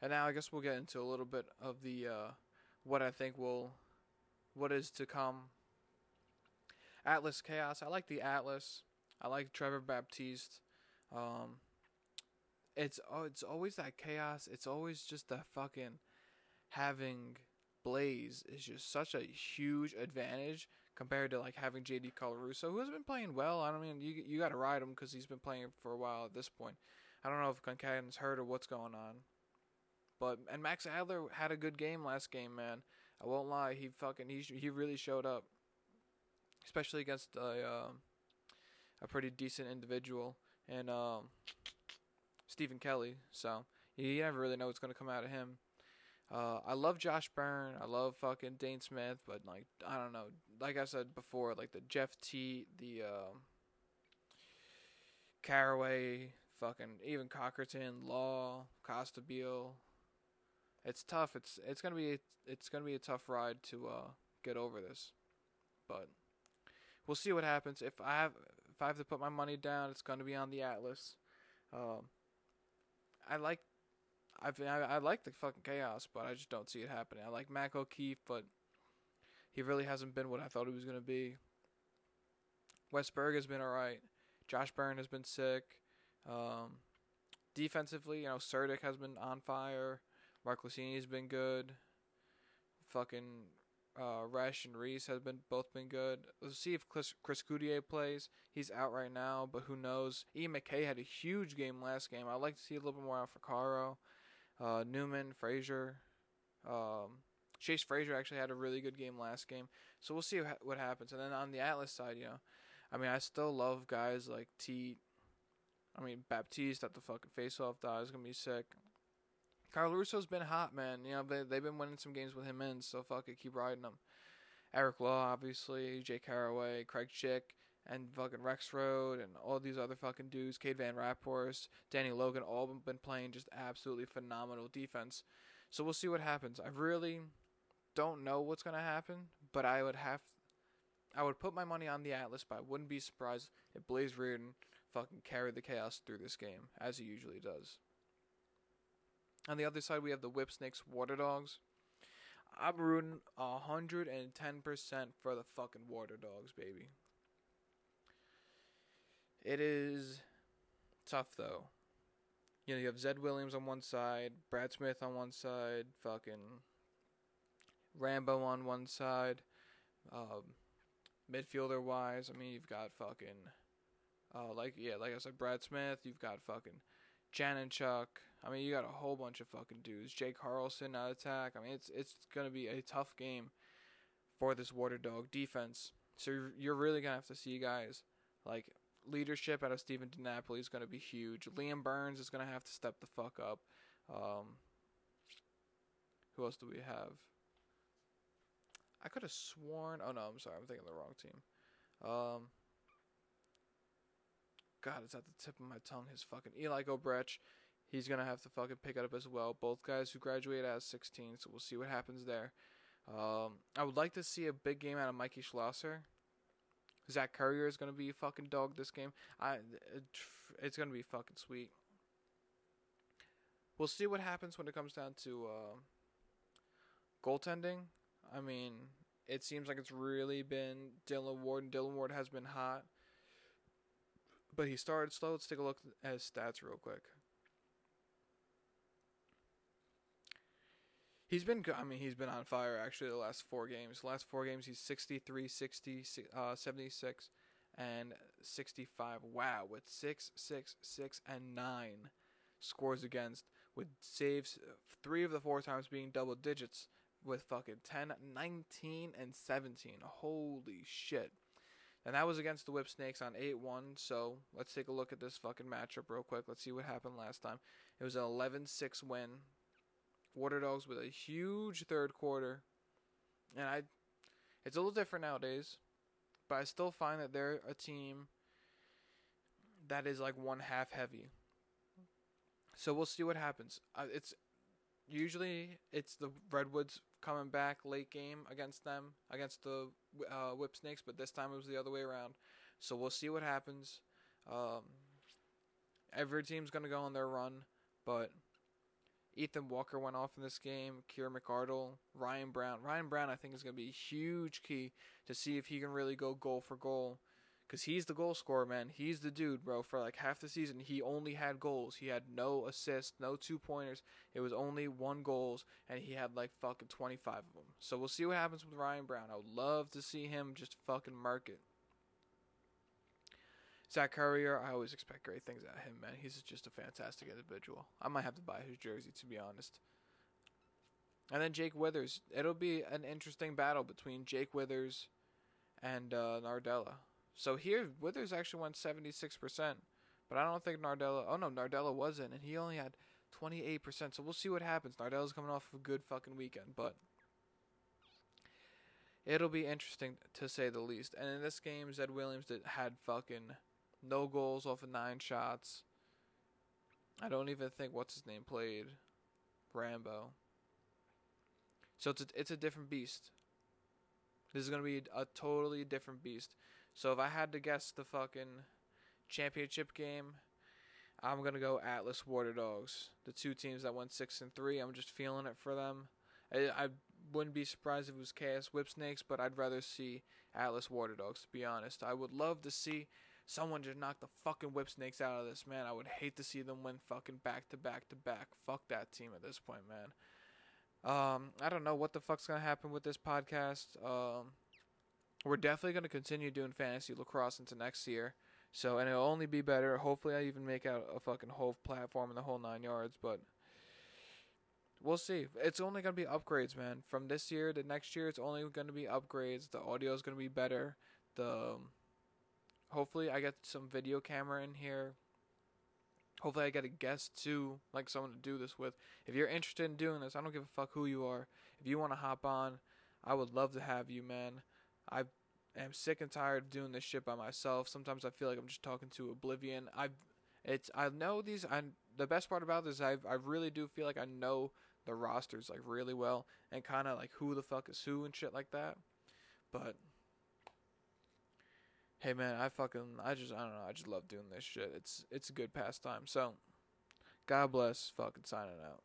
And now I guess we'll get into a little bit of the uh, what I think will, what is to come. Atlas Chaos. I like the Atlas. I like Trevor Baptiste. Um, it's oh, it's always that chaos. It's always just the fucking having Blaze is just such a huge advantage compared to like having JD Colarusso, who has been playing well. I don't mean you you got to ride him because he's been playing for a while at this point. I don't know if Concannon's hurt or what's going on. But and Max Adler had a good game last game, man. I won't lie, he fucking he he really showed up, especially against a uh, a pretty decent individual and um, Stephen Kelly. So you never really know what's gonna come out of him. Uh, I love Josh Byrne. I love fucking Dane Smith, but like I don't know. Like I said before, like the Jeff Teat, the uh, Carraway, fucking even Cockerton, Law, Costabile. It's tough. It's it's gonna be it's gonna be a tough ride to uh, get over this, but we'll see what happens. If I have if I have to put my money down, it's gonna be on the Atlas. Um, I like I've, I I like the fucking chaos, but I just don't see it happening. I like Mac O'Keefe, but he really hasn't been what I thought he was gonna be. Westberg has been alright. Josh Byrne has been sick. Um, defensively, you know, Serdick has been on fire. Mark Glicini has been good. Fucking uh, Resch and Reese have been both been good. Let's see if Chris, Chris Cloutier plays. He's out right now, but who knows? Ian MacKay had a huge game last game. I'd like to see a little bit more out for Caro. Uh, Neumann, Fraser. Um, Chase Fraser actually had a really good game last game. So we'll see what happens. And then on the Atlas side, you know, I mean, I still love guys like Teat. I mean, Baptiste at the fucking face-off die is gonna be sick. Colarusso's been hot, man. You know, they they've been winning some games with him in, so fuck it, keep riding them. Eric Law, obviously, Jake Carraway, Craig Chick, and fucking Rexrode, and all these other fucking dudes, Cade Van Raaphorst, Danny Logan, all been playing just absolutely phenomenal defense. So we'll see what happens. I really don't know what's gonna happen, but I would have I would put my money on the Atlas, but I wouldn't be surprised if Blaze Riorden fucking carried the chaos through this game, as he usually does. On the other side, we have the Whip Snakes Water Dogs. I'm rooting 110% for the fucking Water Dogs, baby. It is tough, though. You know, you have Zed Williams on one side, Brad Smith on one side, fucking Rambo on one side. Um, midfielder wise, I mean, you've got fucking, uh, like yeah, like I said, Brad Smith. You've got fucking Chanenchuk. I mean, you got a whole bunch of fucking dudes. Jake Carlson at attack. I mean, it's it's gonna be a tough game for this Water Dog defense. So you're, you're really gonna have to see guys like leadership out of Stephen DeNapoli is gonna be huge. Liam Byrnes is gonna have to step the fuck up. Um, who else do we have? I could have sworn. Oh no, I'm sorry. I'm thinking the wrong team. Um, God, it's at the tip of my tongue. His fucking Eli Gobrecht. He's gonna have to fucking pick it up as well. Both guys who graduated as 16, so we'll see what happens there. Um, I would like to see a big game out of Mikey Schlosser. Zach Currier is gonna be a fucking dog this game. I, it's gonna be fucking sweet. We'll see what happens when it comes down to uh, goaltending. I mean, it seems like it's really been Dillon Ward, and Dillon Ward has been hot. But he started slow. Let's take a look at his stats real quick. He's been, I mean, he's been on fire actually the last four games. The last four games, he's 63, 60, uh, 76, and 65. Wow, with 6, 6, 6, and 9 scores against, with saves three of the four times being double digits with fucking 10, 19, and 17. Holy shit. And that was against the Whip Snakes on 8 1. So let's take a look at this fucking matchup real quick. Let's see what happened last time. It was an 11 6 win. Water Dogs with a huge third quarter. And I it's a little different nowadays, but I still find that they're a team that is like one half heavy. So we'll see what happens. Uh, it's usually it's the Redwoods coming back late game against them against the uh, Whip Snakes, but this time it was the other way around. So we'll see what happens. Um, every team's gonna go on their run, but Ethan Walker went off in this game. Kieran McArdle, Ryan Brown. Ryan Brown, I think, is going to be huge key to see if he can really go goal for goal. Because he's the goal scorer, man. He's the dude, bro. For like half the season, he only had goals. He had no assists, no two pointers. It was only one goals, and he had like fucking 25 of them. So we'll see what happens with Ryan Brown. I would love to see him just fucking mark it. Zach Currier, I always expect great things out of him, man. He's just a fantastic individual. I might have to buy his jersey, to be honest. And then Jake Withers. It'll be an interesting battle between Jake Withers and uh, Nardella. So here, Withers actually went 76%, but I don't think Nardella. Oh no, Nardella wasn't, and he only had 28%. So we'll see what happens. Nardella's coming off of a good fucking weekend, but it'll be interesting to say the least. And in this game, Zed Williams did, had fucking no goals off of nine shots. I don't even think what's his name played. Rambo. So it's a, it's a different beast. This is gonna be a totally different beast. So if I had to guess the fucking championship game, I'm gonna go Atlas Water Dogs. The two teams that went six and three. I'm just feeling it for them. I, I wouldn't be surprised if it was Chaos Whip Snakes, but I'd rather see Atlas Water Dogs. To be honest, I would love to see someone just knock the fucking Whip Snakes out of this man. I would hate to see them win fucking back to back to back. Fuck that team at this point, man. Um, I don't know what the fuck's gonna happen with this podcast. Um, we're definitely gonna continue doing fantasy lacrosse into next year. So and it'll only be better. Hopefully, I even make out a fucking whole platform in the whole nine yards. But we'll see. It's only gonna be upgrades, man. From this year to next year, it's only gonna be upgrades. The audio is gonna be better. The um, hopefully I get some video camera in here. Hopefully I get a guest too, like someone to do this with. If you're interested in doing this, I don't give a fuck who you are. If you want to hop on, I would love to have you, man. I am sick and tired of doing this shit by myself. Sometimes I feel like I'm just talking to oblivion. I it's I know these I the best part about this I I really do feel like I know the rosters like really well and kind of like who the fuck is who and shit like that. But hey man, I fucking I just I don't know, I just love doing this shit. It's it's a good pastime. So God bless fucking signing out.